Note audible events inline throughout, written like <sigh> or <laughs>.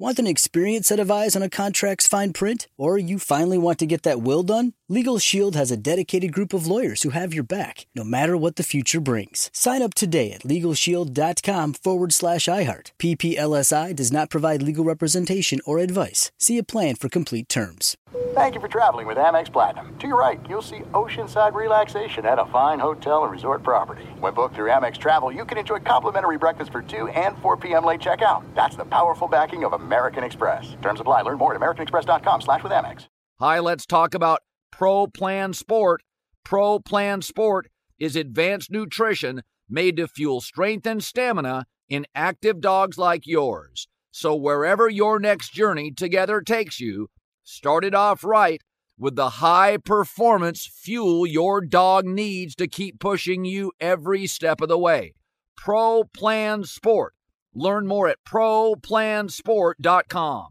Want an experienced set of eyes on a contract's fine print? Or you finally want to get that will done? Legal Shield has a dedicated group of lawyers who have your back, no matter what the future brings. Sign up today at LegalShield.com forward slash iHeart. PPLSI does not provide legal representation or advice. See a plan for complete terms. Thank you for traveling with Amex Platinum. To your right, you'll see oceanside relaxation at a fine hotel and resort property. When booked through Amex Travel, you can enjoy complimentary breakfast for 2 and 4 p.m. late checkout. That's the powerful backing of American Express. Terms apply. Learn more at americanexpress.com slash with Amex. Hi, let's talk about Pro Plan Sport. Pro Plan Sport is advanced nutrition made to fuel strength and stamina in active dogs like yours. So wherever your next journey together takes you, start it off right with the high performance fuel your dog needs to keep pushing you every step of the way. Pro Plan Sport. Learn more at ProPlansport.com.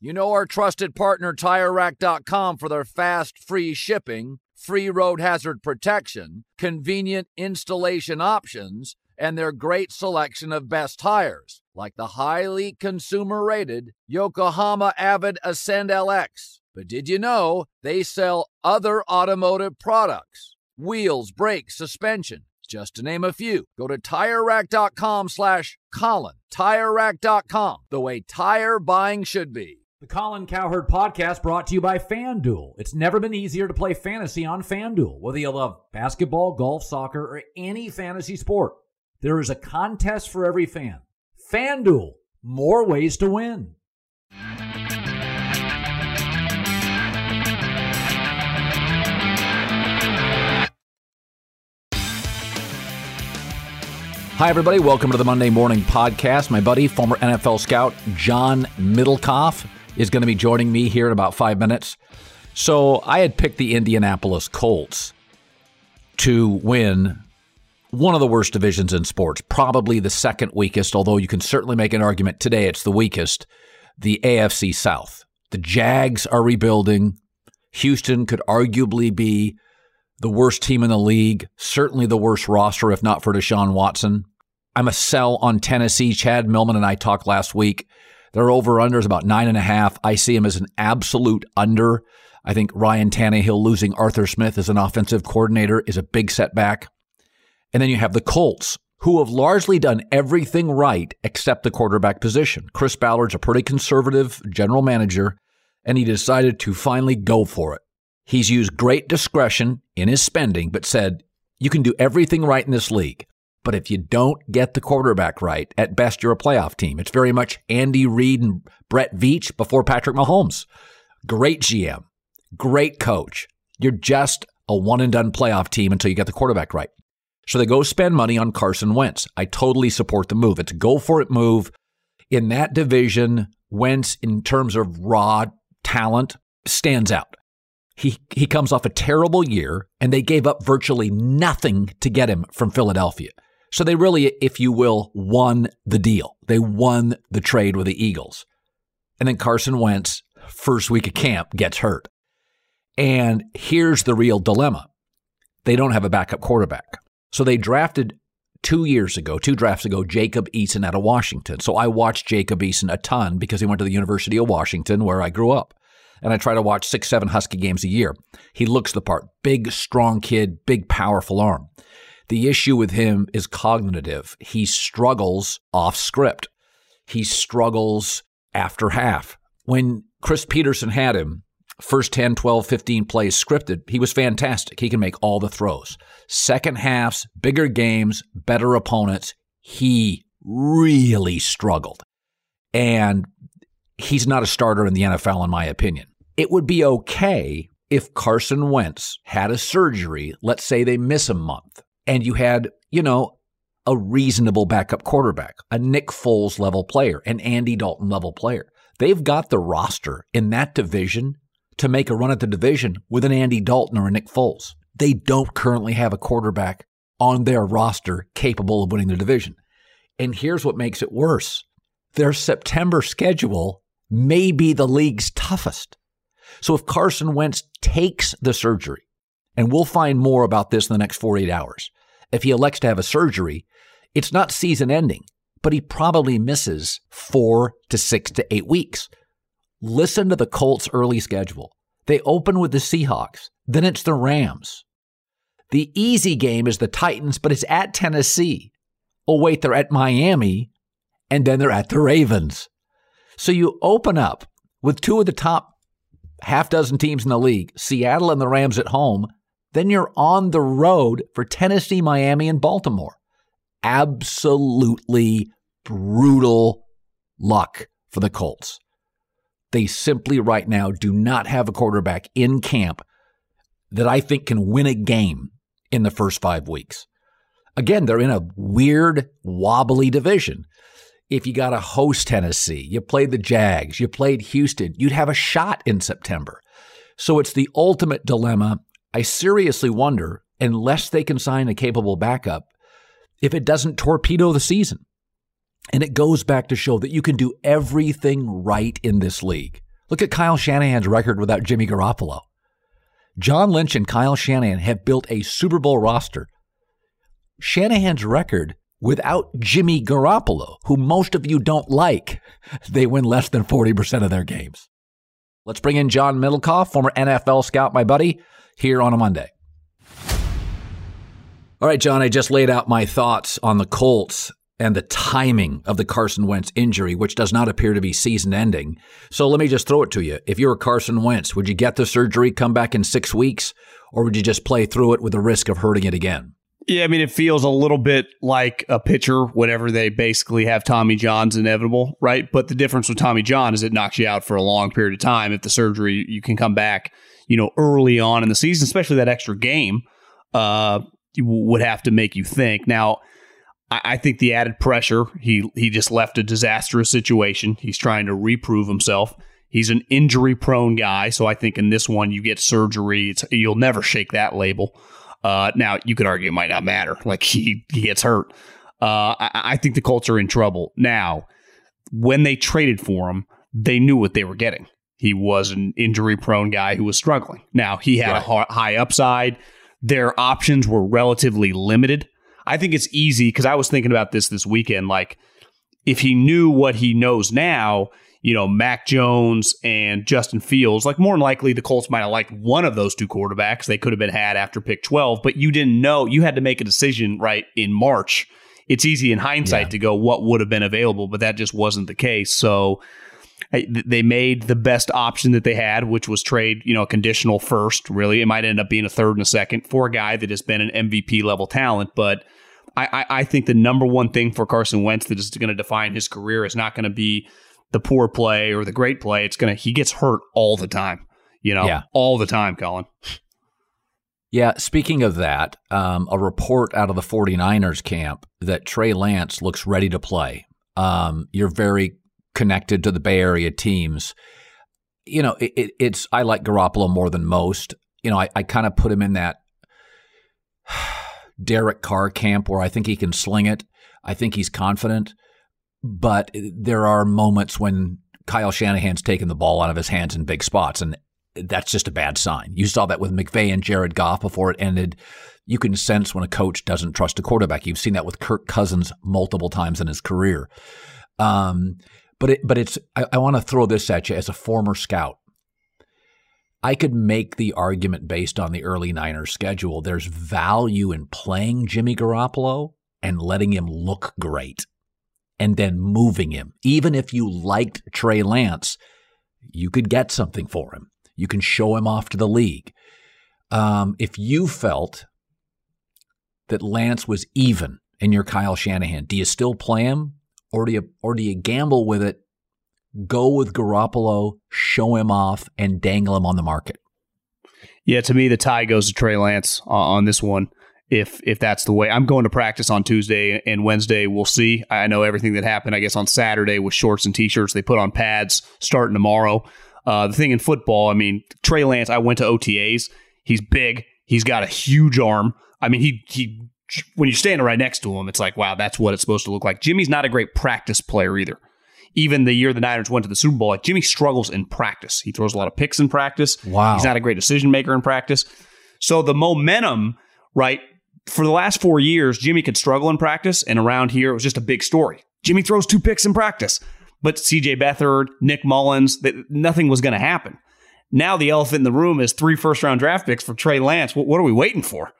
You know our trusted partner TireRack.com for their fast, free shipping, free road hazard protection, convenient installation options, and their great selection of best tires, like the highly consumer rated Yokohama Avid Ascend LX. But did you know they sell other automotive products? Wheels, brakes, suspension, just to name a few. Go to TireRack.com slash Colin. TireRack.com, the way tire buying should be. The Colin Cowherd podcast brought to you by FanDuel. It's never been easier to play fantasy on FanDuel. Whether you love basketball, golf, soccer, or any fantasy sport, there is a contest for every fan. FanDuel, more ways to win. Hi, everybody. Welcome to the Monday Morning Podcast. My buddy, former NFL scout John Middlekauff, is going to be joining me here in about five minutes. So, I had picked the Indianapolis Colts to win one of the worst divisions in sports, probably the second weakest, although you can certainly make an argument today it's the weakest, the AFC South. The Jags are rebuilding. Houston could arguably be the worst team in the league, certainly the worst roster, if not for Deshaun Watson. I'm a sell on Tennessee. Chad Millman and I talked last week. Their over under is about nine and a half. I see him as an absolute under. I think Ryan Tannehill losing Arthur Smith as an offensive coordinator is a big setback. And then you have the Colts, who have largely done everything right except the quarterback position. Chris Ballard's a pretty conservative general manager, and he decided to finally go for it. He's used great discretion in his spending, but said, you can do everything right in this league. But if you don't get the quarterback right, at best you're a playoff team. It's very much Andy Reid and Brett Veach before Patrick Mahomes. Great GM, great coach. You're just a one and done playoff team until you get the quarterback right. So they go spend money on Carson Wentz. I totally support the move. It's a go for it move. In that division, Wentz, in terms of raw talent, stands out. He, he comes off a terrible year, and they gave up virtually nothing to get him from Philadelphia. So they really, if you will, won the deal. They won the trade with the Eagles. And then Carson Wentz, first week of camp, gets hurt. And here's the real dilemma they don't have a backup quarterback. So they drafted two years ago, two drafts ago, Jacob Eason out of Washington. So I watched Jacob Eason a ton because he went to the University of Washington where I grew up. And I try to watch six, seven Husky games a year. He looks the part. Big, strong kid, big, powerful arm. The issue with him is cognitive. He struggles off script. He struggles after half. When Chris Petersen had him, first 10, 12, 15 plays scripted, he was fantastic. He can make all the throws. Second halves, bigger games, better opponents, he really struggled. And he's not a starter in the NFL, in my opinion. It would be okay if Carson Wentz had a surgery, let's say they miss a month, and you had, you know, a reasonable backup quarterback, a Nick Foles level player, an Andy Dalton level player. They've got the roster in that division to make a run at the division with an Andy Dalton or a Nick Foles. They don't currently have a quarterback on their roster capable of winning the division. And here's what makes it worse their September schedule may be the league's toughest. So if Carson Wentz takes the surgery, and we'll find more about this in the next 48 hours, if he elects to have a surgery, it's not season ending, but he probably misses four to six to eight weeks. Listen to the Colts' early schedule. They open with the Seahawks, then it's the Rams. The easy game is the Titans, but it's at Tennessee. Oh, wait, they're at Miami, and then they're at the Ravens. So you open up with two of the top half dozen teams in the league, Seattle and the Rams at home. Then you're on the road for Tennessee, Miami, and Baltimore. Absolutely brutal luck for the Colts. They simply right now do not have a quarterback in camp that I think can win a game in the first five weeks. Again, they're in a weird, wobbly division. If you got to host Tennessee, you played the Jags, you played Houston, you'd have a shot in September. So it's the ultimate dilemma. I seriously wonder, unless they can sign a capable backup, if it doesn't torpedo the season. And it goes back to show that you can do everything right in this league. Look at Kyle Shanahan's record without Jimmy Garoppolo. John Lynch and Kyle Shanahan have built a Super Bowl roster. Shanahan's record without Jimmy Garoppolo, who most of you don't like, <laughs> they win less than 40% of their games. Let's bring in John Middlekauff, former NFL scout, my buddy, here on a Monday. All right, John, I just laid out my thoughts on the Colts and the timing of the Carson Wentz injury, which does not appear to be season ending. So let me just throw it to you. If you were Carson Wentz, would you get the surgery, come back in six weeks, or would you just play through it with the risk of hurting it again? Yeah, I mean, it feels a little bit like a pitcher whenever they basically have Tommy John's inevitable, right? But the difference with Tommy John is it knocks you out for a long period of time. If the surgery, you can come back, you know, early on in the season, especially that extra game, uh, would have to make you think. Now, I, I think the added pressure, he he just left a disastrous situation. He's trying to reprove himself. He's an injury prone guy, so I think in this one you get surgery. It's, you'll never shake that label. Uh, now you could argue it might not matter. <laughs> Like he he gets hurt. Uh, I, I think the Colts are in trouble now. When they traded for him, they knew what they were getting. He was an injury prone guy who was struggling. Now he had right. a high upside. Their options were relatively limited. I think it's easy because I was thinking about this this weekend. Like, if he knew what he knows now, you know, Mac Jones and Justin Fields, like more than likely the Colts might have liked one of those two quarterbacks. They could have been had after pick 12, but you didn't know. You had to make a decision right in March. It's easy in hindsight yeah. to go what would have been available, but that just wasn't the case. So they made the best option that they had, which was trade, you know, a conditional first, really. It might end up being a third and a second for a guy that has been an MVP level talent, but I, I, think the number one thing for Carson Wentz that is going to define his career is not going to be the poor play or the great play. It's going to, he gets hurt all the time, you know, yeah. all the time, Colin. Yeah, speaking of that, um, a report out of the 49ers camp that Trey Lance looks ready to play. Um, you're very connected to the Bay Area teams. You know, it, it, it's I like Garoppolo more than most. You know, I, I kind of put him in that <sighs> Derek Carr camp where I think he can sling it. I think he's confident, but there are moments when Kyle Shanahan's taken the ball out of his hands in big spots, and that's just a bad sign. You saw that with McVay and Jared Goff before it ended. You can sense when a coach doesn't trust a quarterback. You've seen that with Kirk Cousins multiple times in his career. Um, but it, but it's I, I want to throw this at you as a former scout. I could make the argument based on the early Niners schedule. There's value in playing Jimmy Garoppolo and letting him look great and then moving him. Even if you liked Trey Lance, you could get something for him. You can show him off to the league. Um, if you felt that Lance was even in your Kyle Shanahan, do you still play him or do you or do you gamble with it go with Garoppolo, show him off, and dangle him on the market. Yeah, to me, the tie goes to Trey Lance uh, on this one. If if that's the way, I'm going to practice on Tuesday and Wednesday. We'll see. I know everything that happened. I guess on Saturday with shorts and t-shirts, they put on pads starting tomorrow. Uh, the thing in football, I mean, Trey Lance. I went to OTAs. He's big. He's got a huge arm. I mean, he he. When you're standing right next to him, it's like, wow, that's what it's supposed to look like. Jimmy's not a great practice player either even the year the Niners went to the Super Bowl, like Jimmy struggles in practice. He throws a lot of picks in practice. Wow. He's not a great decision maker in practice. So the momentum, right, for the last four years, Jimmy could struggle in practice, and around here it was just a big story. Jimmy throws two picks in practice, but CJ Beathard, Nick Mullens, that nothing was going to happen. Now the elephant in the room is three first round draft picks for Trey Lance. What, what are we waiting for?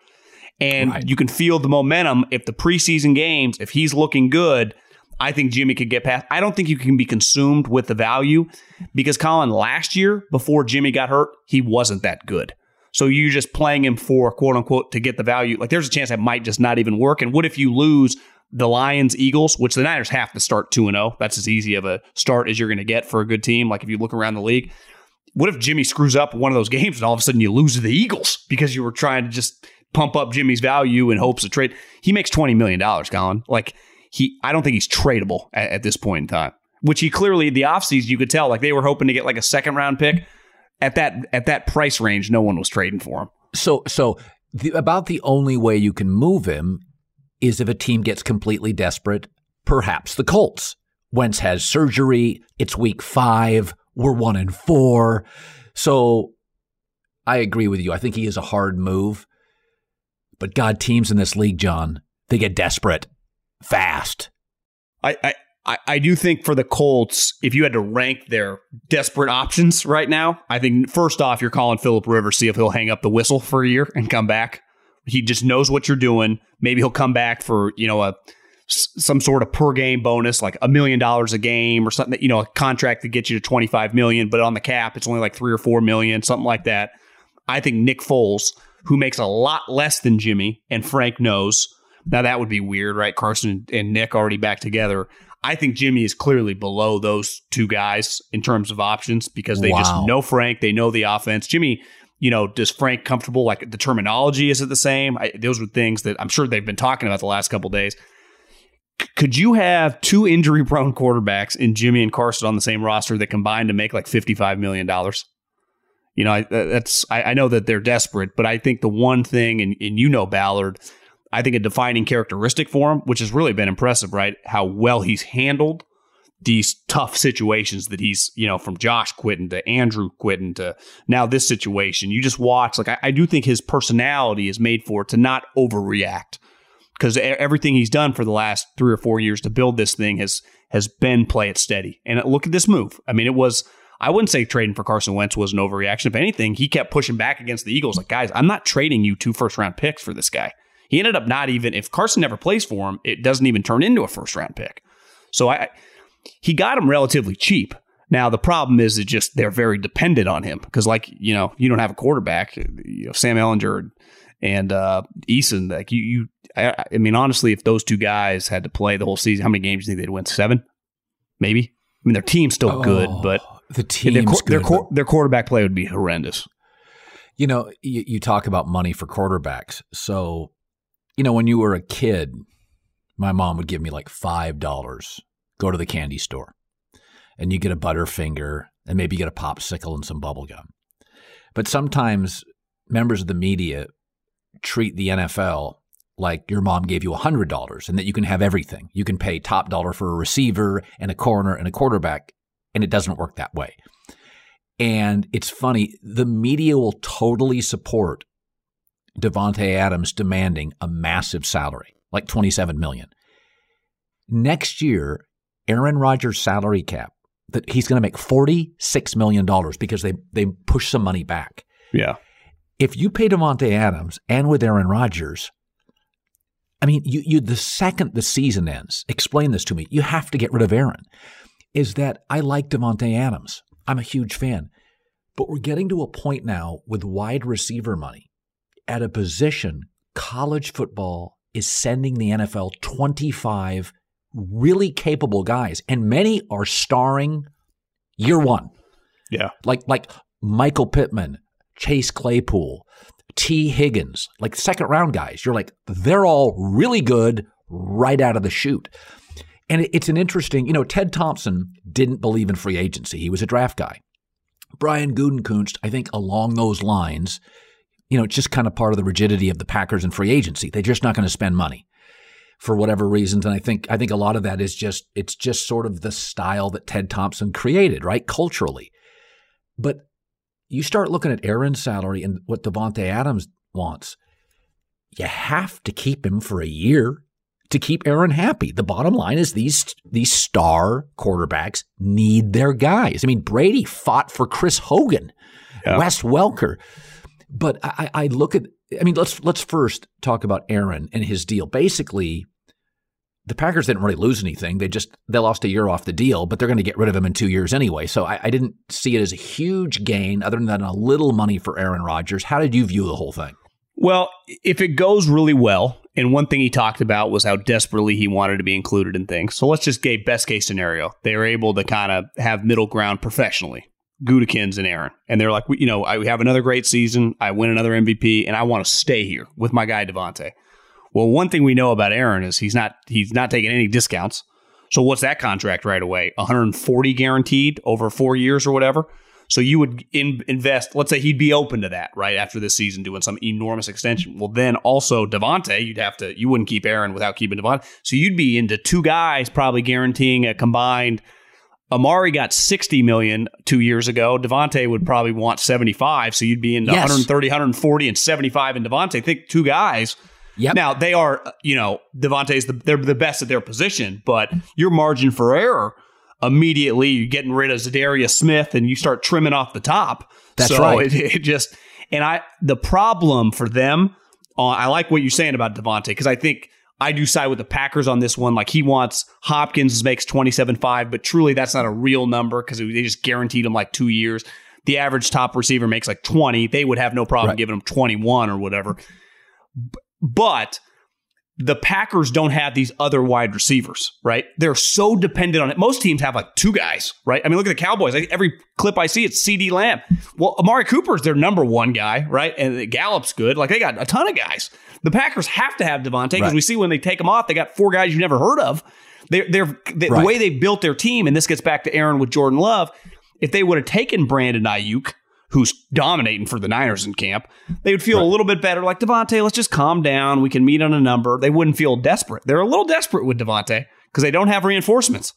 And Right. you can feel the momentum if the preseason games, if he's looking good, I think Jimmy could get past. I don't think you can be consumed with the value because Colin last year before Jimmy got hurt, he wasn't that good. So you're just playing him for quote unquote to get the value. Like there's a chance that might just not even work. And what if you lose the Lions, Eagles, which the Niners have to start 2 0. That's as easy of a start as you're going to get for a good team. Like if you look around the league, what if Jimmy screws up one of those games and all of a sudden you lose to the Eagles because you were trying to just pump up Jimmy's value in hopes of trade? He makes $20 million, Colin. Like he, I don't think he's tradable at, at this point in time, which he clearly, the offseason, you could tell like they were hoping to get like a second round pick. At that at that price range, no one was trading for him. So, so the, about the only way you can move him is if a team gets completely desperate. Perhaps the Colts. Wentz has surgery. It's week five. We're one and four. So, I agree with you. I think he is a hard move. But God, teams in this league, John, they get desperate fast. I, I I do think for the Colts, if you had to rank their desperate options right now, I think first off, you're calling Philip Rivers, see if he'll hang up the whistle for a year and come back. He just knows what you're doing. Maybe he'll come back for you know a some sort of per game bonus, like a million dollars a game or something. That, you know, a contract that gets you to 25 million, but on the cap, it's only like three or four million, something like that. I think Nick Foles, who makes a lot less than Jimmy, and Frank knows. Now that would be weird, right? Carson and Nick already back together. I think Jimmy is clearly below those two guys in terms of options because they Wow. just know Frank, they know the offense. Jimmy, you know, does Frank comfortable? Like the terminology is it the same? I, those were things that I'm sure they've been talking about the last couple days. C- Could you have two injury prone quarterbacks in Jimmy and Carson on the same roster that combine to make like $55 million? You know, I, that's I, I know that they're desperate, but I think the one thing, and, and you know Ballard, I think a defining characteristic for him, which has really been impressive, right? How well he's handled these tough situations that he's, you know, from Josh quitting to Andrew quitting to now this situation. You just watch, like, I, I do think his personality is made for it to not overreact because everything he's done for the last three or four years to build this thing has has been play it steady. And look at this move. I mean, it was. I wouldn't say trading for Carson Wentz was an overreaction. If anything, he kept pushing back against the Eagles. Like, guys, I'm not trading you two first round picks for this guy. He ended up not even if Carson never plays for him, it doesn't even turn into a first round pick. So I he got him relatively cheap. Now the problem is it just they're very dependent on him because like you know you don't have a quarterback. You know Sam Ehlinger and uh, Eason like you you I, I mean honestly if those two guys had to play the whole season how many games do you think they'd win seven maybe I mean their team's still good Oh, but the their, team's their, their quarterback play would be horrendous. You know, you, you talk about money for quarterbacks. So, you know, when you were a kid, my mom would give me like $5, go to the candy store, and you get a Butterfinger and maybe get a popsicle and some bubble gum. But sometimes members of the media treat the NFL like your mom gave you $100 and that you can have everything. You can pay top dollar for a receiver and a corner and a quarterback, and it doesn't work that way. And it's funny, the media will totally support Davante Adams demanding a massive salary, like 27 million. Next year, Aaron Rodgers' salary cap, that he's going to make $46 million because they, they push some money back. Yeah. If you pay Davante Adams and with Aaron Rodgers, I mean, you, you the second the season ends, explain this to me. You have to get rid of Aaron. Is that I like Davante Adams. I'm a huge fan. But we're getting to a point now with wide receiver money at a position college football is sending the NFL 25 really capable guys, and many are starring year one Yeah. like like Michael Pittman, Chase Claypool, Tee Higgins, like second round guys. You're like, they're all really good right out of the chute. And it's an interesting, you know, Ted Thompson didn't believe in free agency. He was a draft guy. Brian Gutekunst, I think along those lines, you know, it's just kind of part of the rigidity of the Packers and free agency. They're just not going to spend money. for whatever reasons. And I think I think a lot of that is just it's just sort of the style that Ted Thompson created, right? Culturally. But you start looking at Aaron's salary and what Davante Adams wants. You have to keep him for a year to keep Aaron happy. The bottom line is these these star quarterbacks need their guys. I mean, Brady fought for Chris Hogan, yeah. Wes Welker. But I, I look at I mean, let's let's first talk about Aaron and his deal. Basically, the Packers didn't really lose anything. They just they lost a year off the deal, but they're going to get rid of him in two years anyway. So I, I didn't see it as a huge gain, other than a little money for Aaron Rodgers. How did you view the whole thing? Well, if it goes really well, and one thing he talked about was how desperately he wanted to be included in things. So let's just get best case scenario. They were able to kind of have middle ground professionally. Gutekunst and Aaron. And they're like, you know, I have another great season. I win another MVP, and I want to stay here with my guy Davante. Well, one thing we know about Aaron is he's not he's not taking any discounts. So what's that contract right away? 140 guaranteed over four years or whatever. So you would in, invest. Let's say he'd be open to that right after this season, doing some enormous extension. Well, then also Davante, you'd have to. You wouldn't keep Aaron without keeping Davante. So you'd be into two guys probably guaranteeing a combined Amari got 60 million two years ago. Davante would probably want 75. So you'd be in yes. 130, 140, and 75 in Davante. Think two guys. Yep. Now they are, you know, Davante's the they're the best at their position, but your margin for error immediately you're getting rid of Za'Darius Smith and you start trimming off the top. That's so right. <laughs> It, it just and I the problem for them. Uh, I like what you're saying about Davante because I think I do side with the Packers on this one. Like he wants Hopkins makes 27.5, but truly that's not a real number because they just guaranteed him like two years. The average top receiver makes like 20. They would have no problem right. giving him 21 or whatever. But the Packers don't have these other wide receivers, right? They're so dependent on it. Most teams have like two guys, right? I mean, look at the Cowboys. Every clip I see, it's CeeDee Lamb. Well, Amari Cooper is their number one guy, right? And Gallup's good. Like they got a ton of guys. The Packers have to have Davante because right. we see when they take him off, they got four guys you never heard of. They're, they're they, right. the way they built their team, and this gets back to Aaron with Jordan Love. If they would have taken Brandon Aiyuk, who's dominating for the Niners in camp, they would feel right. a little bit better. Like Davante, let's just calm down. We can meet on a number. They wouldn't feel desperate. They're a little desperate with Davante because they don't have reinforcements.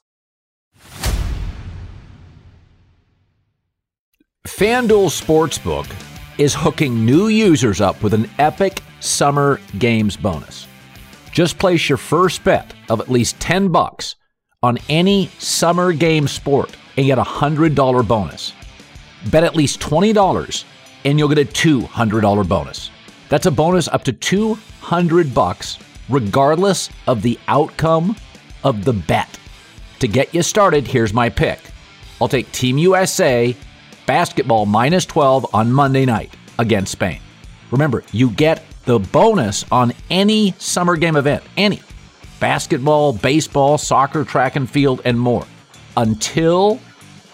FanDuel Sportsbook is hooking new users up with an epic summer games bonus. Just place your first bet of at least 10 bucks on any summer game sport and get a $100 bonus. Bet at least $20 and you'll get a $200 bonus. That's a bonus up to 200 bucks regardless of the outcome of the bet. To get you started, here's my pick. I'll take Team USA basketball minus 12 on Monday night against Spain. Remember, you get the bonus on any summer game event, any basketball, baseball, soccer, track and field, and more until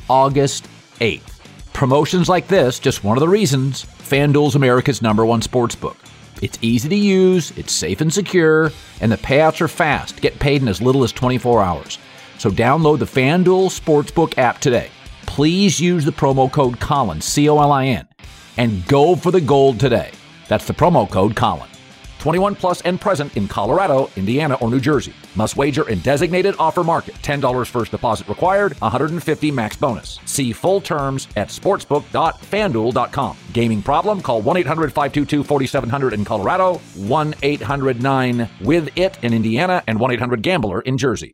August 8th. Promotions like this, just one of the reasons FanDuel's America's number one sportsbook. It's easy to use, it's safe and secure, and the payouts are fast. Get paid in as little as 24 hours. So download the FanDuel Sportsbook app today. Please use the promo code Colin, C O L I N, and go for the gold today. That's the promo code Colin. 21 plus and present in Colorado, Indiana, or New Jersey. Must wager in designated offer market. $10 first deposit required, 150 max bonus. See full terms at sportsbook.fanduel.com. Gaming problem? Call 1 800 522 4700 in Colorado, 1 800 9 with it in Indiana, and 1 800 Gambler in Jersey.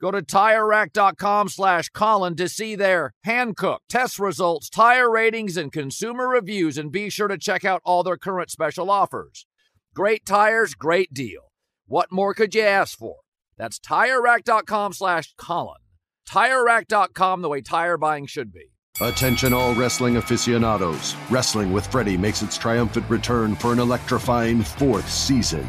Go to TireRack.com slash Colin to see their Hankook test results, tire ratings, and consumer reviews, and be sure to check out all their current special offers. Great tires, great deal. What more could you ask for? That's TireRack.com slash Colin. TireRack.com, the way tire buying should be. Attention, all wrestling aficionados. Wrestling with Freddie makes its triumphant return for an electrifying fourth season.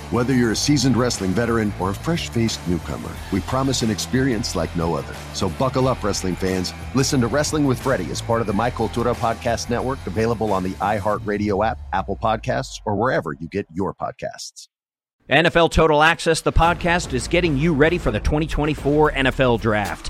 Whether you're a seasoned wrestling veteran or a fresh faced newcomer, we promise an experience like no other. So buckle up, wrestling fans. Listen to Wrestling with Freddie as part of the My Cultura Podcast Network, available on the iHeartRadio app, Apple Podcasts, or wherever you get your podcasts. NFL Total Access, the podcast, is getting you ready for the 2024 NFL Draft.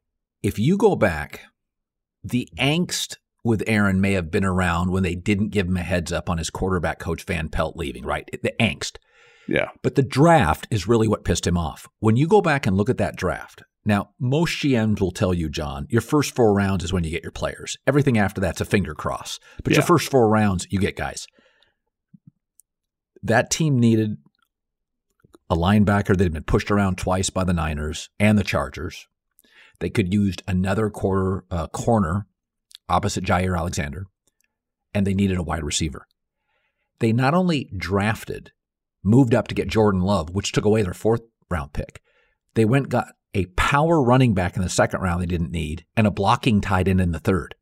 If you go back, the angst with Aaron may have been around when they didn't give him a heads up on his quarterback coach Van Pelt leaving, right? The angst. Yeah. But the draft is really what pissed him off. When you go back and look at that draft, now most GMs will tell you, John, your first four rounds is when you get your players. Everything after that's a finger cross. But your first four rounds, you get guys. That team needed a linebacker that had been pushed around twice by the Niners and the Chargers. They could used another quarter uh, corner opposite Jaire Alexander, and they needed a wide receiver. They not only drafted, moved up to get Jordan Love, which took away their fourth round pick. They went got a power running back in the second round they didn't need, and a blocking tight end in the third.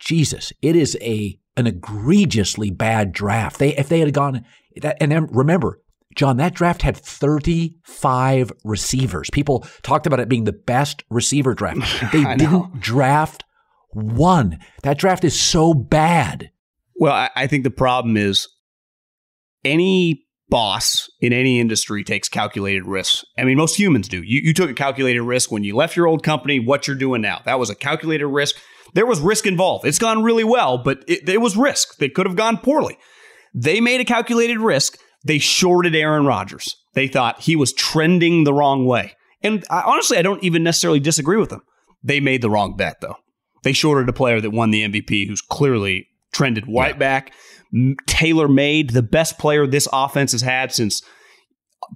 Jesus, it is a an egregiously bad draft. They if they had gone that and then remember, John, that draft had 35 receivers. People talked about it being the best receiver draft. <laughs> They didn't draft one. That draft is so bad. Well, I, think the problem is any boss in any industry takes calculated risks. I mean, most humans do. You, you took a calculated risk when you left your old company. What you're doing now, that was a calculated risk. There was risk involved. It's gone really well, but it, it was risk. They could have gone poorly. They made a calculated risk. They shorted Aaron Rodgers. They thought he was trending the wrong way. And I, honestly, I don't even necessarily disagree with them. They made the wrong bet, though. They shorted a player that won the MVP who's clearly trended right back, Taylor made, the best player this offense has had since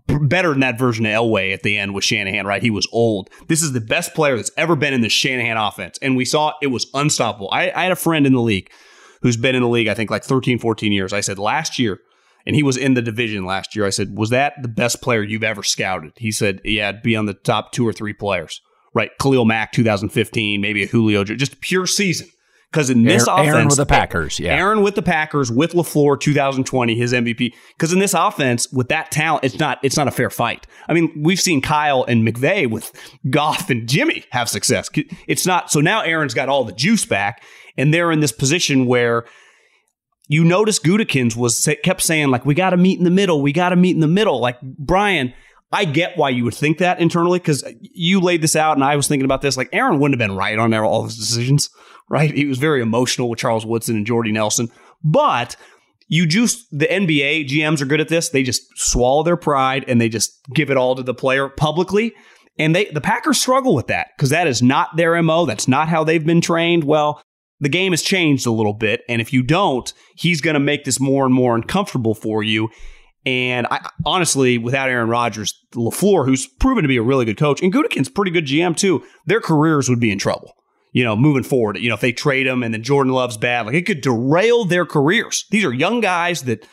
better than that version of Elway at the end with Shanahan, right? He was old. This is the best player that's ever been in the Shanahan offense. And we saw it was unstoppable. I, I had a friend in the league who's been in the league, I think like 13, 14 years. I said last year, and he was in the division last year. I said, Was that the best player you've ever scouted? He said, Yeah, it'd be on the top two or three players, right? Khalil Mack, 2015, maybe a Julio, just pure season. Because in this Aaron- offense, Aaron with the Packers, yeah. Aaron with the Packers, with LaFleur, 2020, his MVP. Because in this offense, with that talent, it's not it's not a fair fight. I mean, we've seen Kyle and McVay with Goff and Jimmy have success. It's not so now. Aaron's got all the juice back, and they're in this position where you notice Gutekunst was kept saying like, "We got to meet in the middle. We got to meet in the middle." Like Brian, I get why you would think that internally because you laid this out, and I was thinking about this. Like Aaron wouldn't have been right on all his decisions, right? He was very emotional with Charles Woodson and Jordy Nelson, but you just the NBA GMs are good at this. They just swallow their pride and they just give it all to the player publicly. And they the Packers struggle with that because that is not their MO. That's not how they've been trained. Well, the game has changed a little bit. And if you don't, he's going to make this more and more uncomfortable for you. And I, honestly, without Aaron Rodgers, LaFleur, who's proven to be a really good coach, and Gutekunst's pretty good GM too, their careers would be in trouble. You know, moving forward, you know, if they trade him and then Jordan Love's bad, like it could derail their careers. These are young guys that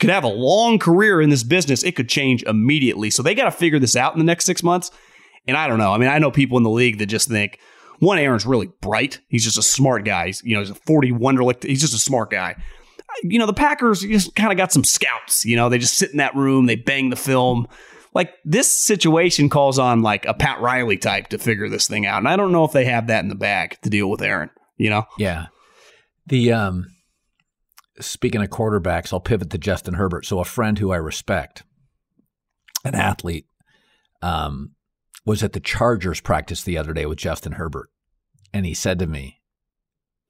could have a long career in this business. It could change immediately. So they got to figure this out in the next six months. And I don't know. I mean, I know people in the league that just think, one, Aaron's really bright. He's just a smart guy. He's, you know, he's a 40 Wonderlic. He's just a smart guy. You know, the Packers just kind of got some scouts. You know, they just sit in that room, they bang the film. Like this situation calls on like a Pat Riley type to figure this thing out. And I don't know if they have that in the bag to deal with Aaron, you know? Yeah. The um speaking of quarterbacks, I'll pivot to Justin Herbert. So a friend who I respect, an athlete, um, was at the Chargers practice the other day with Justin Herbert, and he said to me,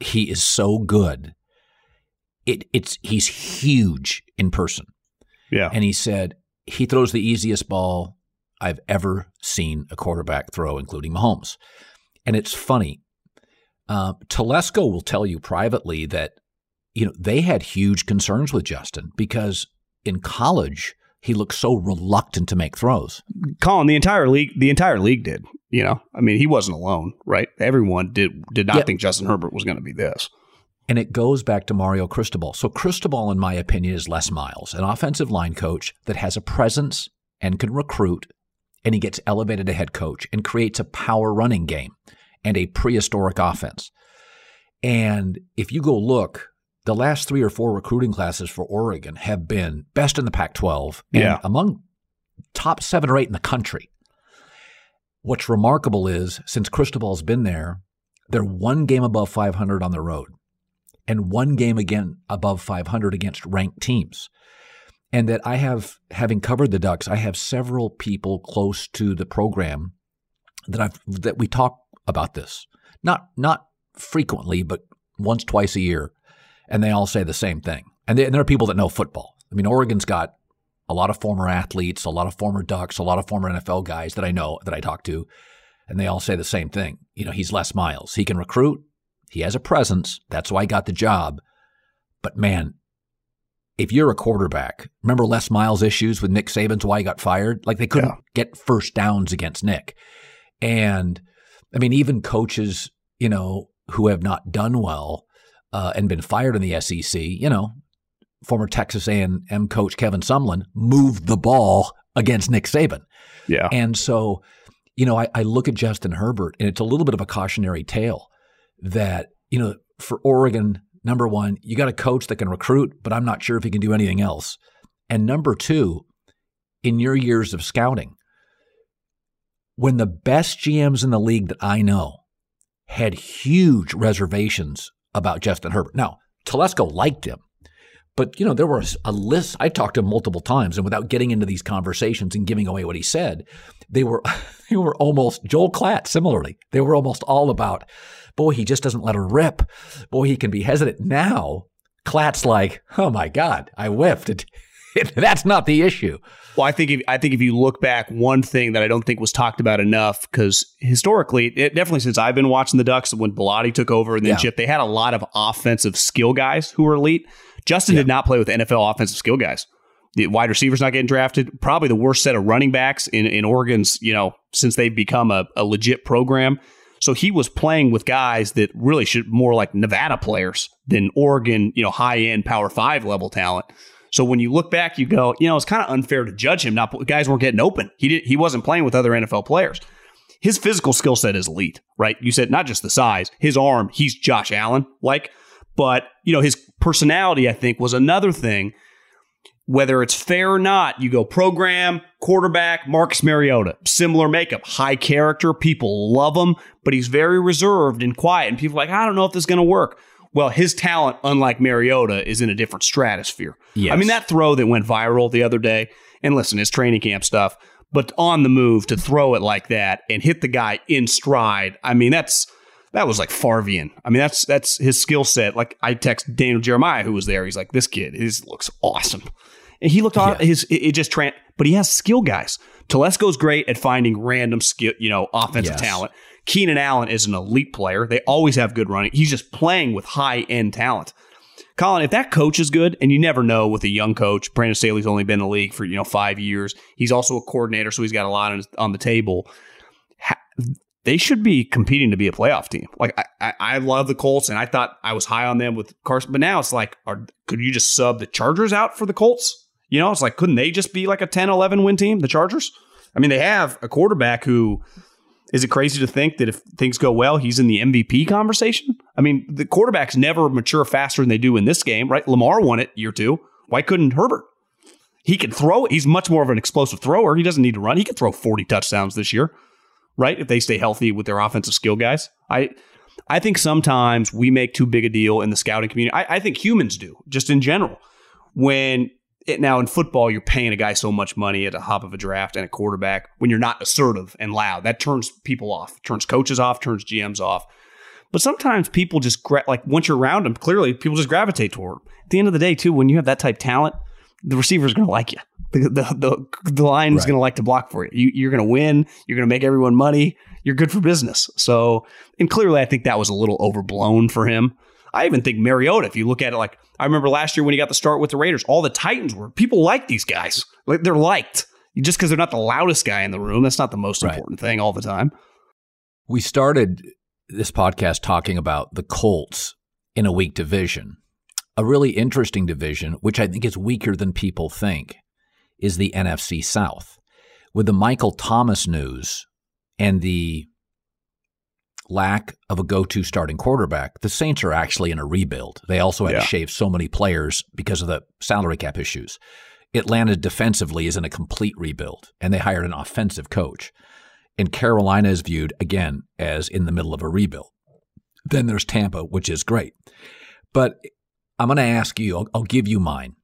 "He is so good. It, it's he's huge in person." Yeah, and he said he throws the easiest ball I've ever seen a quarterback throw, including Mahomes. And it's funny. Uh, Telesco will tell you privately that you know they had huge concerns with Justin because in college he looked so reluctant to make throws. Colin, the entire league, the entire league did. You know, I mean, he wasn't alone, right? Everyone did did not yeah. think Justin Herbert was going to be this. And it goes back to Mario Cristobal. So Cristobal, in my opinion, is Les Miles, an offensive line coach that has a presence and can recruit, and he gets elevated to head coach and creates a power running game and a prehistoric offense. And if you go look, the last three or four recruiting classes for Oregon have been best in the Pac 12 and yeah. among top seven or eight in the country. What's remarkable is since Cristobal's been there, they're one game above 500 on the road and one game again above 500 against ranked teams. And that I have, having covered the Ducks, I have several people close to the program that I've that we talk about this. Not not frequently, but once twice a year and they all say the same thing. And, they, and there are people that know football. I mean, Oregon's got a lot of former athletes, a lot of former Ducks, a lot of former NFL guys that I know that I talk to, and they all say the same thing. You know, he's Les Miles. He can recruit. He has a presence. That's why I got the job. But man, if you're a quarterback, remember Les Miles' issues with Nick Saban's why he got fired? Like they couldn't yeah. get first downs against Nick. And I mean, even coaches, you know, who have not done well uh, and been fired in the SEC, you know, former Texas A&M coach Kevin Sumlin moved the ball against Nick Saban. Yeah. And so, you know, I, I look at Justin Herbert and it's a little bit of a cautionary tale that, you know, for Oregon, number one, you got a coach that can recruit, but I'm not sure if he can do anything else. And number two, in your years of scouting, when the best GMs in the league that I know had huge reservations about Justin Herbert. Now, Telesco liked him, but you know there was a list. I talked to him multiple times, and without getting into these conversations and giving away what he said, they were <laughs> they were almost Joel Klatt. Similarly, they were almost all about, boy, he just doesn't let her rip. Boy, he can be hesitant. Now, Klatt's like, oh my God, I whiffed. It, <laughs> that's not the issue. Well, I think if, I think if you look back, one thing that I don't think was talked about enough because historically, it, definitely since I've been watching the Ducks when Bellotti took over and then yeah. Chip, they had a lot of offensive skill guys who were elite. Justin yeah. did not play with NFL offensive skill guys. The wide receivers not getting drafted. Probably the worst set of running backs in, in Oregon's, you know, since they've become a, a legit program. So he was playing with guys that really should more like Nevada players than Oregon, you know, high end Power Five level talent. So when you look back, you go, you know, it's kind of unfair to judge him. Not guys weren't getting open. He did, he wasn't playing with other NFL players. His physical skill set is elite, right? You said not just the size, his arm. He's Josh Allen like, but you know his personality. I think was another thing. Whether it's fair or not, you go program, quarterback, Marcus Mariota, similar makeup, high character. People love him, but he's very reserved and quiet. And people are like, I don't know if this is going to work. Well, his talent, unlike Mariota, is in a different stratosphere. Yes. I mean, that throw that went viral the other day, and listen, his training camp stuff, but on the move to throw it like that and hit the guy in stride, I mean, that's that was like Farvian. I mean, that's that's his skill set. Like I text Daniel Jeremiah, who was there. He's like, this kid, his looks awesome. And he looked on yeah. his it, it just tran but he has skill guys. Telesco's great at finding random skill, you know, offensive yes. talent. Keenan Allen is an elite player. They always have good running. He's just playing with high end talent. Colin, if that coach is good, and you never know with a young coach, Brandon Staley's only been in the league for you know five years. He's also a coordinator, so he's got a lot on, on the table. they should be competing to be a playoff team. Like I, I, I, love the Colts, and I thought I was high on them with Carson, but now it's like, are, could you just sub the Chargers out for the Colts? You know, it's like, couldn't they just be like a 10, 11 win team, the Chargers? I mean, they have a quarterback who is it crazy to think that if things go well, he's in the MVP conversation? I mean, the quarterbacks never mature faster than they do in this game, right? Lamar won it year two. Why couldn't Herbert? He can throw. He's much more of an explosive thrower. He doesn't need to run. He can throw 40 touchdowns this year, right? If they stay healthy with their offensive skill guys. I I think sometimes we make too big a deal in the scouting community. I, I think humans do, just in general. When it, now in football, you're paying a guy so much money at a hop of a draft and a quarterback when you're not assertive and loud. That turns people off, turns coaches off, turns GMs off. But sometimes people just gra- like once you're around them, clearly people just gravitate toward them. At the end of the day, too, when you have that type talent, the receiver is going to like you. The the the, the line is right. going to like to block for you. you you're going to win. You're going to make everyone money. You're good for business. So, and clearly, I think that was a little overblown for him. I even think Mariota, if you look at it like I remember last year when he got the start with the Raiders, all the Titans were people like these guys. Like they're liked. Just because they're not the loudest guy in the room, that's not the most right. important thing all the time. We started this podcast talking about the Colts in a weak division. A really interesting division, which I think is weaker than people think, is the NFC South. With the Michael Thomas news and the lack of a go to starting quarterback, the Saints are actually in a rebuild. They also had yeah. to shave so many players because of the salary cap issues. Atlanta defensively is in a complete rebuild, and they hired an offensive coach. And Carolina is viewed, again, as in the middle of a rebuild. Then there's Tampa, which is great. But I'm going to ask you, I'll, I'll give you mine.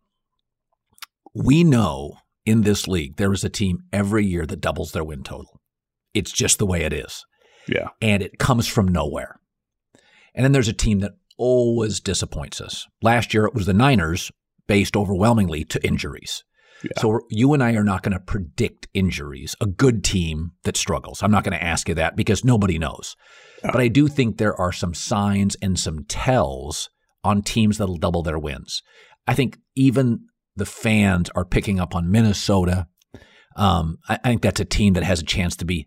We know in this league, there is a team every year that doubles their win total. It's just the way it is. Yeah. And it comes from nowhere. And then there's a team that always disappoints us. Last year it was the Niners, based overwhelmingly to injuries. Yeah. So you and I are not going to predict injuries, a good team that struggles. I'm not going to ask you that because nobody knows. Yeah. But I do think there are some signs and some tells on teams that'll double their wins. I think even the fans are picking up on Minnesota. Um, I, I think that's a team that has a chance to be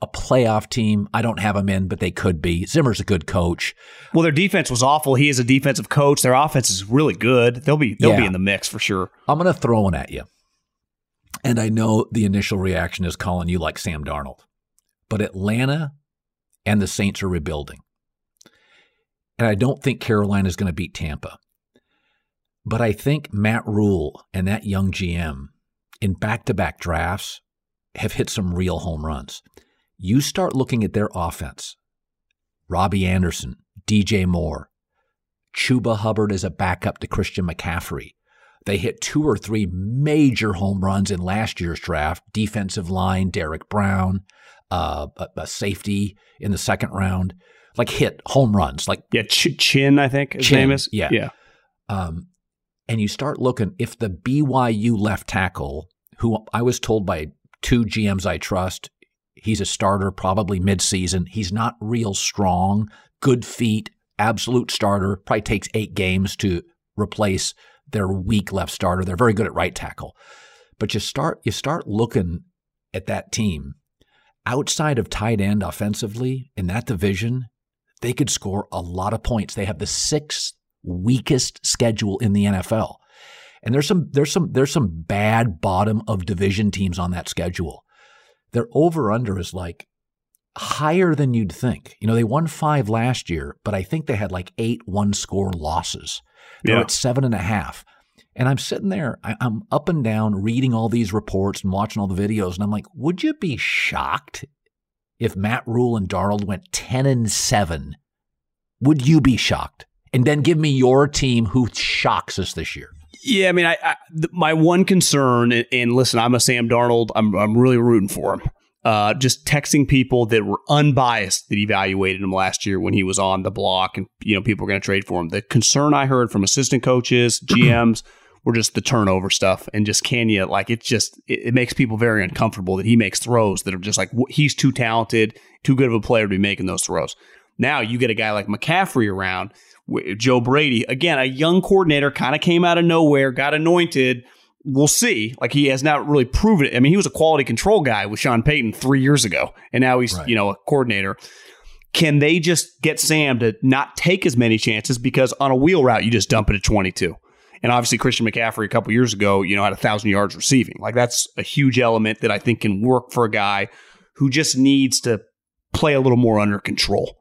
a playoff team. I don't have them in, but they could be. Zimmer's a good coach. Well, their defense was awful. He is a defensive coach. Their offense is really good. They'll be they'll yeah. be in the mix for sure. I'm going to throw one at you. And I know the initial reaction is calling you like Sam Darnold. But Atlanta and the Saints are rebuilding. And I don't think Carolina is going to beat Tampa. But I think Matt Rhule and that young GM in back to back drafts have hit some real home runs you start looking at their offense Robby Anderson, DJ Moore, Chuba Hubbard as a backup to Christian McCaffrey. They hit two or three major home runs in last year's draft. Defensive line, Derrick Brown, uh, a, a, safety in the second round, like hit home runs. Like yeah, Ch- Chinn, I think his Chinn, name is. Yeah, yeah. Um, and you start looking if the BYU left tackle, who I was told by two GMs I trust He's a starter probably midseason. He's not real strong, good feet, absolute starter. Probably takes eight games to replace their weak left starter. They're very good at right tackle. But you start you start looking at that team outside of tight end offensively in that division, they could score a lot of points. They have the sixth weakest schedule in the NFL. And there's some there's some there's some bad bottom of division teams on that schedule their over under is like higher than you'd think. You know, they won five last year, but I think they had like eight one score losses. They're yeah. at seven and a half. And I'm sitting there, I, am up and down reading all these reports and watching all the videos, and I'm like, would you be shocked if Matt Rhule and Darnold went 10 and 7? Would you be shocked? And then give me your team who shocks us this year. Yeah, I mean, I, I my one concern, and listen, I'm a Sam Darnold. I'm I'm really rooting for him. Uh, just texting people that were unbiased that evaluated him last year when he was on the block, and you know people were going to trade for him. The concern I heard from assistant coaches, <clears throat> GMs, were just the turnover stuff and just can you like it just it, it makes people very uncomfortable that he makes throws that are just like he's too talented, too good of a player to be making those throws. Now you get a guy like McCaffrey around, Joe Brady again, a young coordinator, kind of came out of nowhere, got anointed. We'll see. Like he has not really proven it. I mean, he was a quality control guy with Sean Payton three years ago, and now he's right. you know a coordinator. Can they just get Sam to not take as many chances because on a wheel route you just dump it at twenty two? And obviously, Christian McCaffrey a couple years ago, you know, had a thousand yards receiving. Like that's a huge element that I think can work for a guy who just needs to play a little more under control.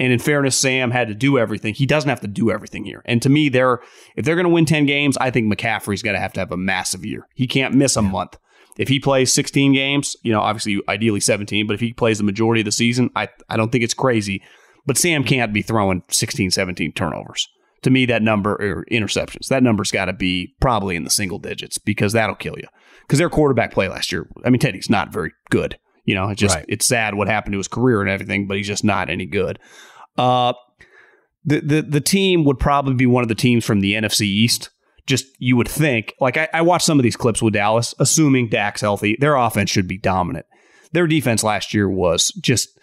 And in fairness, Sam had to do everything. He doesn't have to do everything here. And to me, they're if they're going to win ten games, I think McCaffrey's going to have to have a massive year. He can't miss a month. If he plays 16 games, you know, obviously ideally 17, but if he plays the majority of the season, I I don't think it's crazy. But Sam can't be throwing 16, 17 turnovers to me, that number or interceptions, that number's got to be probably in the single digits because that'll kill you. Because their quarterback play last year, I mean, Teddy's not very good. You know, it's just right. it's sad what happened to his career and everything, but he's just not any good. Uh, the the the team would probably be one of the teams from the NFC East. Just you would think, like I, I watched some of these clips with Dallas, assuming Dak's healthy, their offense should be dominant. Their defense last year was just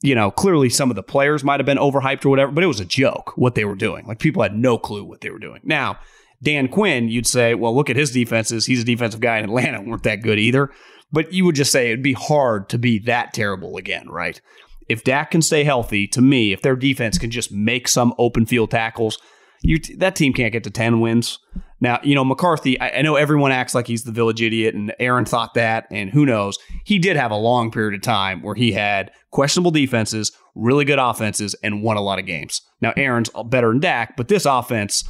you know, clearly some of the players might have been overhyped or whatever, but it was a joke what they were doing. Like people had no clue what they were doing. Now, Dan Quinn, you'd say, well, look at his defenses. He's a defensive guy in Atlanta, weren't that good either. But you would just say it'd be hard to be that terrible again, right? If Dak can stay healthy, to me, if their defense can just make some open field tackles, you that team can't get to 10 wins. Now, you know, McCarthy, I, I, know everyone acts like he's the village idiot, and Aaron thought that, and who knows. He did have a long period of time where he had questionable defenses, really good offenses, and won a lot of games. Now, Aaron's better than Dak, but this offense,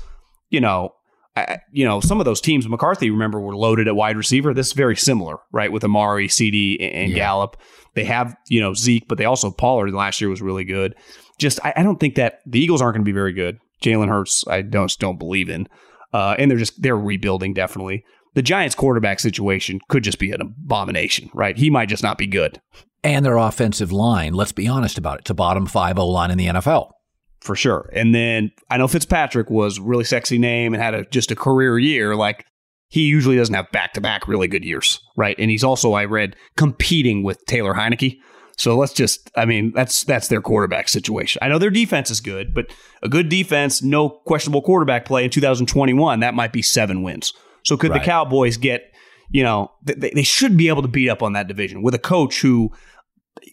you know, I, you know, some of those teams, McCarthy, remember, were loaded at wide receiver. This is very similar, right, with Amari, CeeDee, and yeah. Gallup. They have, you know, Zeke, but they also, Pollard last year was really good. Just, I, I don't think that the Eagles aren't going to be very good. Jalen Hurts, I don't don't believe in, uh, and they're just they're rebuilding definitely. The Giants quarterback situation could just be an abomination, right? He might just not be good. And their offensive line, let's be honest about it, it's a bottom five O line in the NFL. For sure. And then I know Fitzpatrick was really sexy name and had a, just a career year. Like he usually doesn't have back to back really good years, right? And he's also, I read, competing with Taylor Heinicke. So let's just I mean, that's that's their quarterback situation. I know their defense is good, but a good defense, no questionable quarterback play in 2021, that might be 7 wins. So could right. the Cowboys get, you know, they, they should be able to beat up on that division with a coach who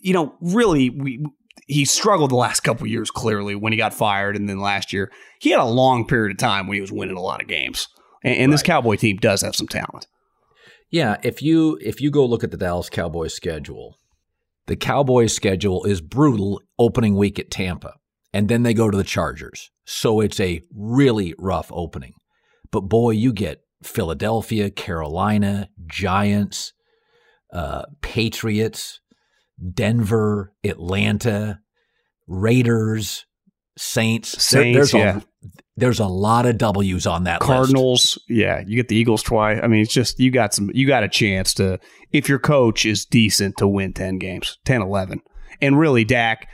you know, really we he struggled the last couple years clearly when he got fired and then last year he had a long period of time when he was winning a lot of games. And, and right. this Cowboy team does have some talent. Yeah, if you if you go look at the Dallas Cowboys schedule, the Cowboys' schedule is brutal opening week at Tampa, and then they go to the Chargers. So it's a really rough opening. But boy, you get Philadelphia, Carolina, Giants, uh, Patriots, Denver, Atlanta, Raiders, Saints. Saints, there, yeah. A, there's a lot of W's on that Cardinals, list. yeah. You get the Eagles twice. I mean, it's just you got some you got a chance to if your coach is decent to win 10 games, 10 11. And really Dak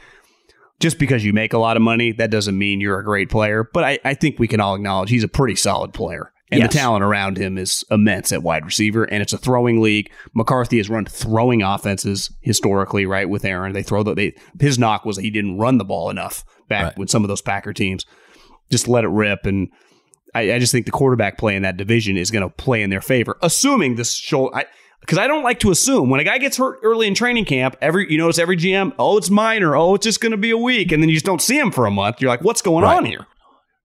just because you make a lot of money, that doesn't mean you're a great player. But I, I think we can all acknowledge he's a pretty solid player. And yes. the talent around him is immense at wide receiver, and it's a throwing league. McCarthy has run throwing offenses historically, right? With Aaron, they throw the they his knock was that he didn't run the ball enough back right. with some of those Packer teams just let it rip. And I, I just think the quarterback play in that division is going to play in their favor, assuming this shoulder. Because I, I, don't like to assume when a guy gets hurt early in training camp, every you notice every GM, oh, it's minor, oh, it's just going to be a week, and then you just don't see him for a month. You're like, what's going right. on here?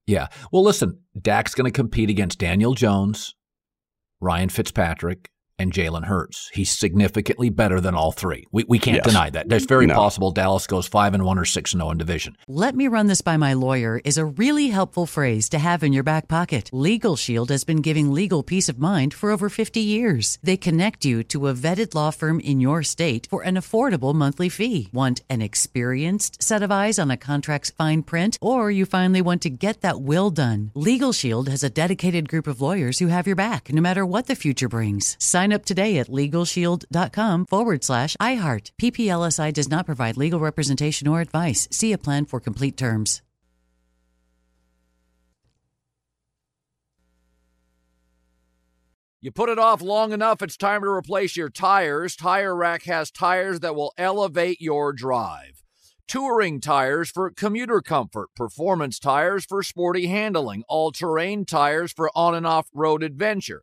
Yeah. Well, listen, Dak's going to compete against Daniel Jones, Ryan Fitzpatrick, and Jalen Hurts. He's significantly better than all three. We, we can't yes. deny that. There's very no. possible Dallas goes five and one or six and zero in division. Let me run this by my lawyer is a really helpful phrase to have in your back pocket. Legal Shield has been giving legal peace of mind for over 50 years. They connect you to a vetted law firm in your state for an affordable monthly fee. Want an experienced set of eyes on a contract's fine print, or you finally want to get that will done? Legal Shield has a dedicated group of lawyers who have your back no matter what the future brings. Sign Sign up today at LegalShield.com forward slash iHeart. PPLSI does not provide legal representation or advice. See a plan for complete terms. You put it off long enough, it's time to replace your tires. Tire Rack has tires that will elevate your drive. Touring tires for commuter comfort, performance tires for sporty handling, all terrain tires for on and off road adventure.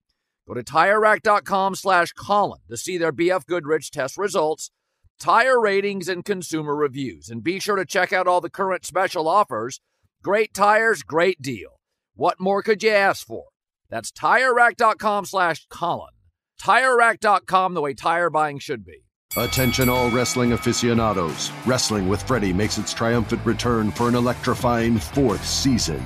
Go to TireRack.com slash Colin to see their BF Goodrich test results, tire ratings, and consumer reviews. And be sure to check out all the current special offers. Great tires, great deal. What more could you ask for? That's TireRack.com slash Colin. TireRack.com, the way tire buying should be. Attention, all wrestling aficionados. Wrestling with Freddie makes its triumphant return for an electrifying fourth season.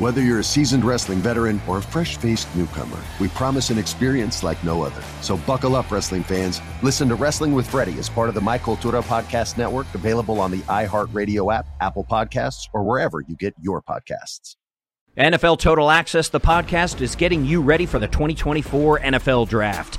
Whether you're a seasoned wrestling veteran or a fresh faced newcomer, we promise an experience like no other. So buckle up, wrestling fans. Listen to Wrestling with Freddie as part of the My Cultura Podcast Network, available on the iHeartRadio app, Apple Podcasts, or wherever you get your podcasts. NFL Total Access, the podcast, is getting you ready for the 2024 NFL Draft.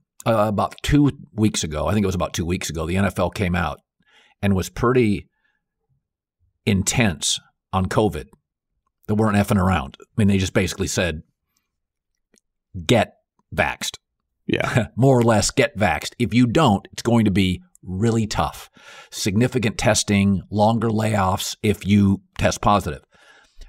uh, about two weeks ago. I think it was about two weeks ago. The NFL came out and was pretty intense on COVID. They weren't effing around. I mean, they just basically said, get vaxxed. Yeah. <laughs> More or less, get vaxxed. If you don't, it's going to be really tough. Significant testing, longer layoffs if you test positive.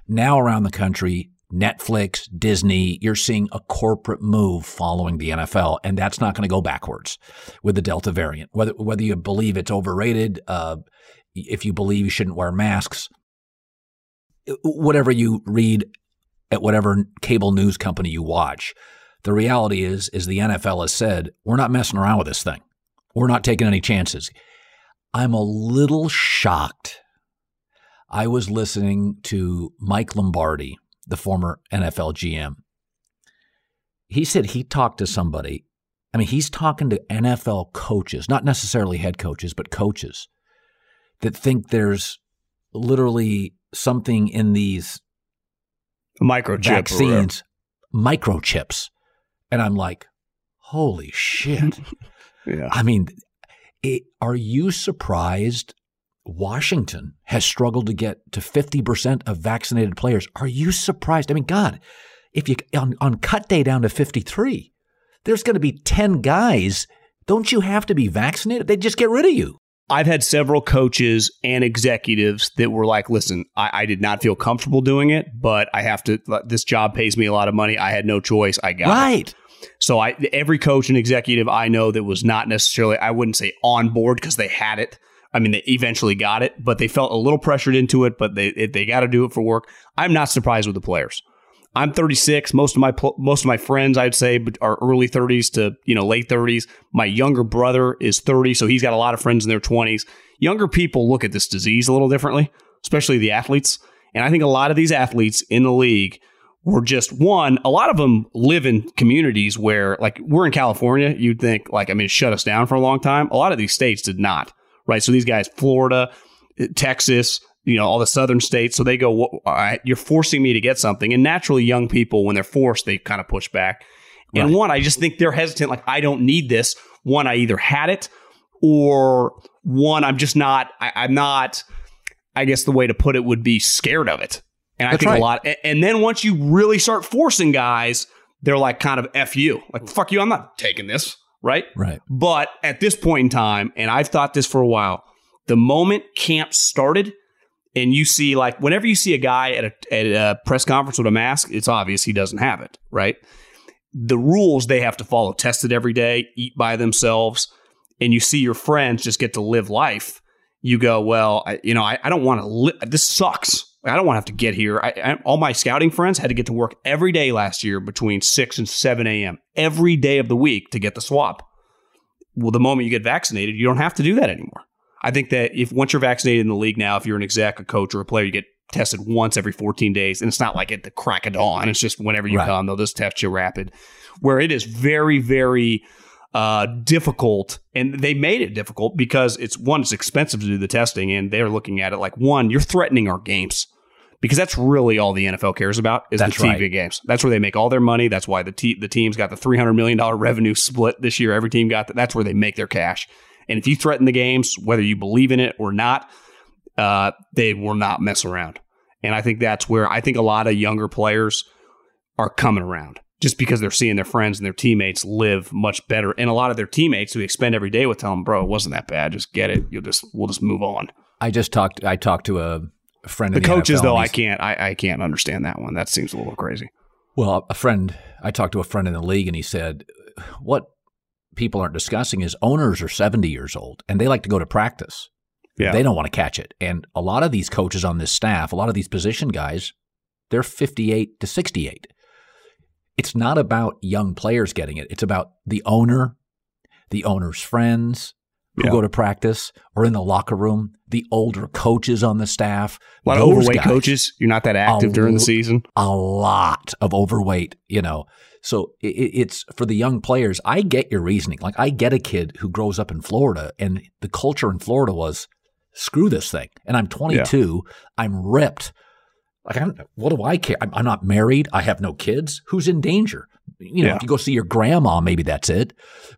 Now, around the country, Netflix, Disney, you're seeing a corporate move following the NFL, and that's not going to go backwards with the Delta variant. Whether whether you believe it's overrated, uh, if you believe you shouldn't wear masks, whatever you read at whatever cable news company you watch, the reality is is the NFL has said we're not messing around with this thing. We're not taking any chances. I'm a little shocked. I was listening to Mike Lombardi the former NFL GM. He said he talked to somebody. I mean, he's talking to NFL coaches, not necessarily head coaches, but coaches that think there's literally something in these microchip vaccines, microchips. And I'm like, holy shit. <laughs> yeah. I mean, it, are you surprised Washington has struggled to get to 50% of vaccinated players. Are you surprised? I mean, God, if you on, on cut day down to 53, there's going to be 10 guys. Don't you have to be vaccinated? They just get rid of you. I've had several coaches and executives that were like, listen, I, I, did not feel comfortable doing it, but I have to, this job pays me a lot of money. I had no choice. I got right. it. So I, every coach and executive I know that was not necessarily, I wouldn't say on board because they had it I mean, they eventually got it, but they felt a little pressured into it. But they it, they got to do it for work. I'm not surprised with the players. I'm 36. Most of my most of my friends, I'd say, are early 30s to you know late 30s. My younger brother is 30, so he's got a lot of friends in their 20s. Younger people look at this disease a little differently, especially the athletes. And I think a lot of these athletes in the league were just one. A lot of them live in communities where, like, we're in California. You'd think, like, I mean, shut us down for a long time. A lot of these states did not right? So these guys, Florida, eh, Texas, you know, all the southern states. So they go, well, all right, you're forcing me to get something. And naturally, young people, when they're forced, they kind of push back. And Right. one, I just think they're hesitant. Like, I don't need this. One, I either had it or one, I'm just not, I, I'm not, I guess the way to put it would be scared of it. And I That's think right. a lot, and then once you really start forcing guys, they're like kind of F you. Like, mm. fuck you, I'm not taking this. Right. Right. But at this point in time, and I've thought this for a while, the moment camp started, and you see like whenever you see a guy at a, at a press conference with a mask, it's obvious he doesn't have it, right? The rules they have to follow, tested every day, eat by themselves, and you see your friends just get to live life. You go, well, I, you know, I, I don't want to. Li- this sucks. I don't want to have to get here. I, I, all my scouting friends had to get to work every day last year between six and seven a.m. every day of the week to get the swab well, the moment you get vaccinated, you don't have to do that anymore. I think that if once you're vaccinated in the league now, if you're an exec, a coach, or a player, you get tested once every 14 days, and it's not like at the crack of dawn. It's just whenever you Right. come, they'll just test you rapid. Where it is very, very uh, difficult, and they made it difficult because it's one, it's expensive to do the testing, and they're looking at it like one, you're threatening our games. Because that's really all the NFL cares about is That's the TV right. games. That's where they make all their money. That's why the te- the teams got the three hundred million dollar revenue split this year. Every team got that. That's where they make their cash. And if you threaten the games, whether you believe in it or not, uh, they will not mess around. And I think that's where I think a lot of younger players are coming around just because they're seeing their friends and their teammates live much better. And a lot of their teammates who they spend every day with tell them, "Bro, it wasn't that bad. Just get it. You'll just we'll just move on." I just talked. I talked to a friend. The in coaches, NFL, though, I can't. I, I can't understand that one. That seems a little crazy. Well, a friend, I talked to a friend in the league and he said, what people aren't discussing is owners are 70 years old and they like to go to practice. Yeah. They don't want to catch it. And a lot of these coaches on this staff, a lot of these position guys, they're 58 to 68. It's not about young players getting it. It's about the owner, the owner's friends who Yeah. go to practice or in the locker room, the older coaches on the staff. A lot of overweight guys coaches. You're not that active A during the season. a lot of overweight, you know. So i i- it's for the young players. I get your reasoning. Like I get a kid who grows up in Florida and the culture in Florida was screw this thing. And I'm 22. I'm ripped. Like I'm, what do I care? I'm, I'm not married. I have no kids. Who's in danger? You know, Yeah. if you go see your grandma, maybe that's it.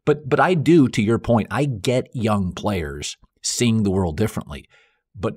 But but I do. To your point, I get young players seeing the world differently. But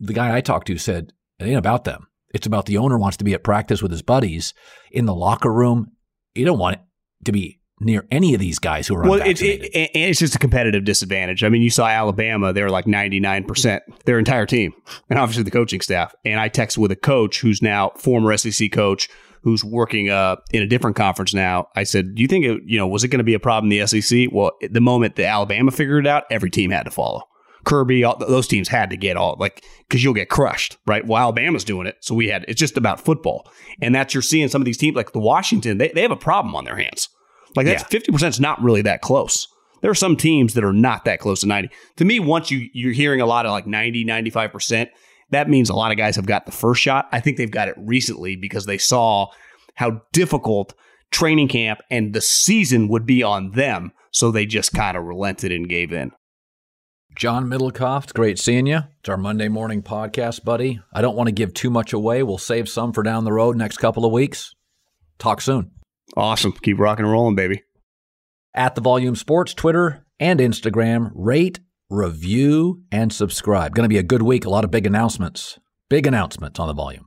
the guy I talked to said it ain't about them. It's about the owner wants to be at practice with his buddies in the locker room. You don't want it to be near any of these guys who are Well, it's unvaccinated. it, and it's just a competitive disadvantage. I mean, you saw Alabama; they were like ninety nine percent their entire team, and obviously the coaching staff. And I texted with a coach who's now former SEC coach who's working uh, in a different conference now. I said, "Do you think it, you know was it going to be a problem in the SEC?" Well, the moment the Alabama figured it out, every team had to follow. Kirby, all, those teams had to get all like because you'll get crushed, right? Well, Alabama's doing it, so we had. It's just about football, and that's you're seeing some of these teams like the Washington. They they have a problem on their hands. Like that's fifty percent is not really that close. There are some teams that are not that close to 90. To me, once you you're hearing a lot of like 90, 95%, that means a lot of guys have got the first shot. I think they've got it recently because they saw how difficult training camp and the season would be on them. So they just kind of relented and gave in. John Middlekauff, great seeing you. It's our Monday morning podcast, buddy. I don't want to give too much away. We'll save some for down the road next couple of weeks. Talk soon. Awesome. Keep rocking and rolling, baby. At the Volume Sports, Twitter and Instagram, rate, review, and subscribe. Going to be a good week. A lot of big announcements. Big announcements on the volume.